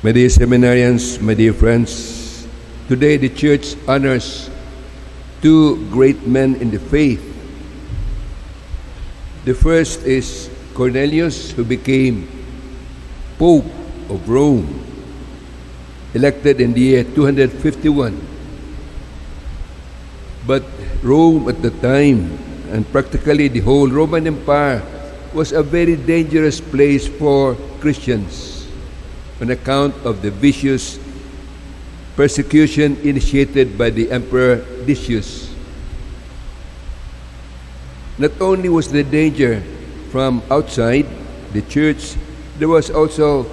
My dear seminarians, my dear friends, today the church honors two great men in the faith. The first is Cornelius, who became Pope of Rome, elected in the year 251. But Rome at the time, and practically the whole Roman Empire, was a very dangerous place for Christians on account of the vicious persecution initiated by the Emperor Decius. Not only was the danger from outside the church, there was also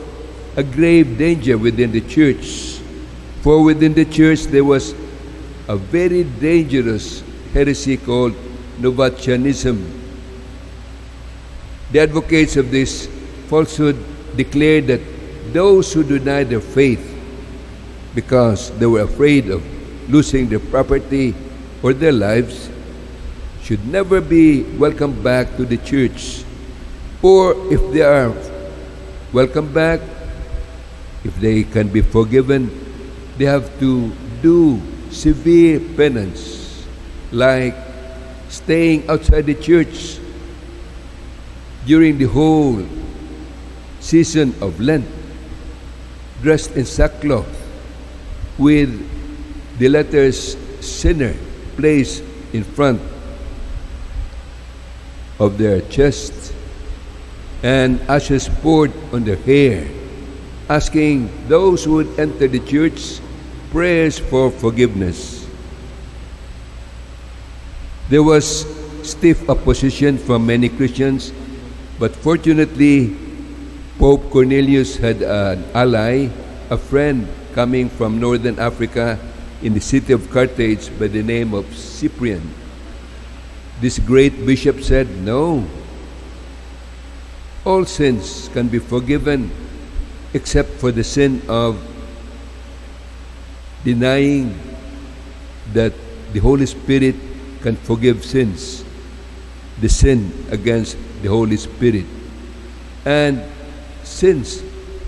a grave danger within the church. For within the church there was a very dangerous heresy called Novatianism. The advocates of this falsehood declared that those who denied their faith because they were afraid of losing their property or their lives should never be welcomed back to the church. Or if they are welcomed back, if they can be forgiven, they have to do severe penance, like staying outside the church during the whole season of Lent, dressed in sackcloth, with the letters sinner placed in front of their chest and ashes poured on their hair, asking those who would enter the church prayers for forgiveness. There was stiff opposition from many Christians, but fortunately, Pope Cornelius had an ally, a friend coming from northern Africa in the city of Carthage by the name of Cyprian. This great bishop said, No, all sins can be forgiven except for the sin of denying that the Holy Spirit can forgive sins, the sin against the Holy Spirit. And sins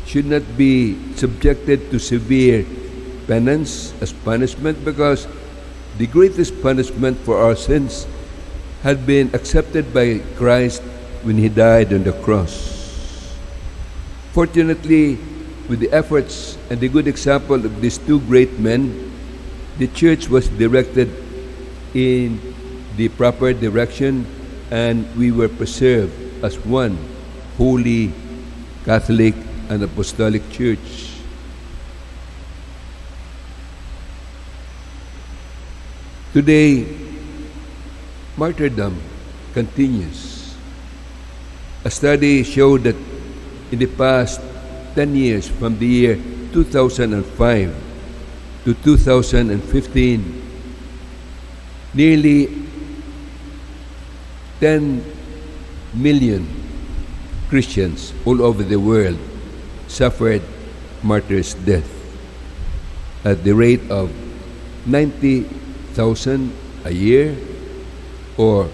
should not be subjected to severe penance as punishment because the greatest punishment for our sins had been accepted by Christ when he died on the cross. Fortunately, with the efforts and the good example of these two great men, the church was directed in the proper direction and we were preserved as one holy Catholic and Apostolic Church. Today, martyrdom continues. A study showed that in the past 10 years, from the year 2005 to 2015, nearly 10 million Christians all over the world suffered martyr's death at the rate of 90,000 a year or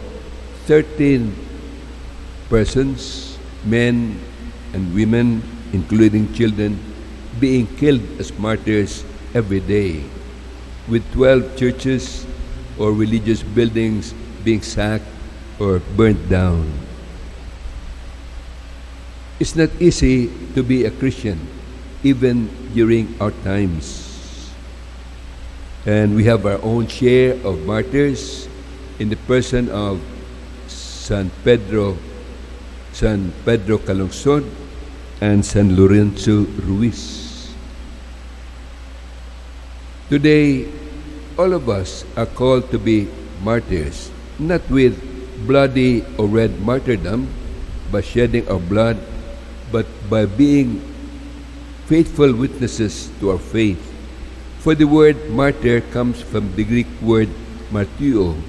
13 persons, men and women, including children, being killed as martyrs every day, with 12 churches or religious buildings being sacked or burnt down. It's not easy to be a Christian, even during our times. And we have our own share of martyrs in the person of San Pedro, San Pedro Calungsod, and San Lorenzo Ruiz. Today, all of us are called to be martyrs, not with bloody or red martyrdom, but shedding our blood, but by being faithful witnesses to our faith. For the word martyr comes from the Greek word martyo,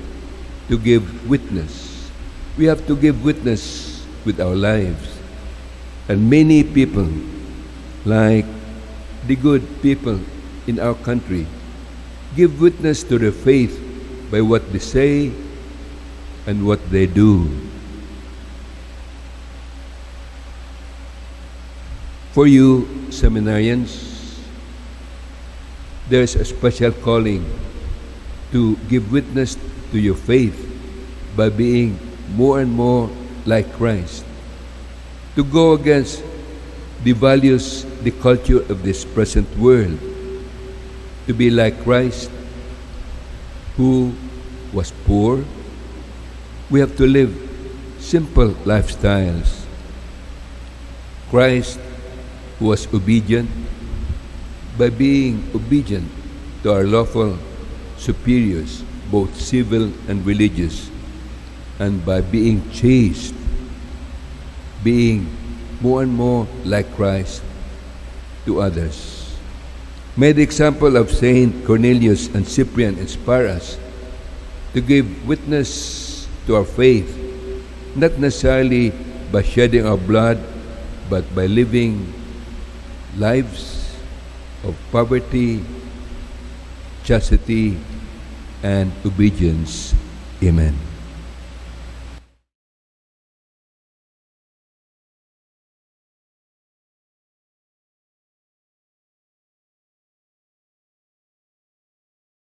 to give witness. We have to give witness with our lives. And many people, like the good people in our country, give witness to their faith by what they say and what they do. For you, seminarians, there's a special calling to give witness to your faith by being more and more like Christ. To go against the values, the culture of this present world. To be like Christ, who was poor. We have to live simple lifestyles. Christ was obedient by being obedient to our lawful superiors, both civil and religious, and by being chaste, being more and more like Christ to others. May the example of Saint Cornelius and Cyprian inspire us to give witness to our faith, not necessarily by shedding our blood, but by living lives of poverty, chastity, and obedience. Amen.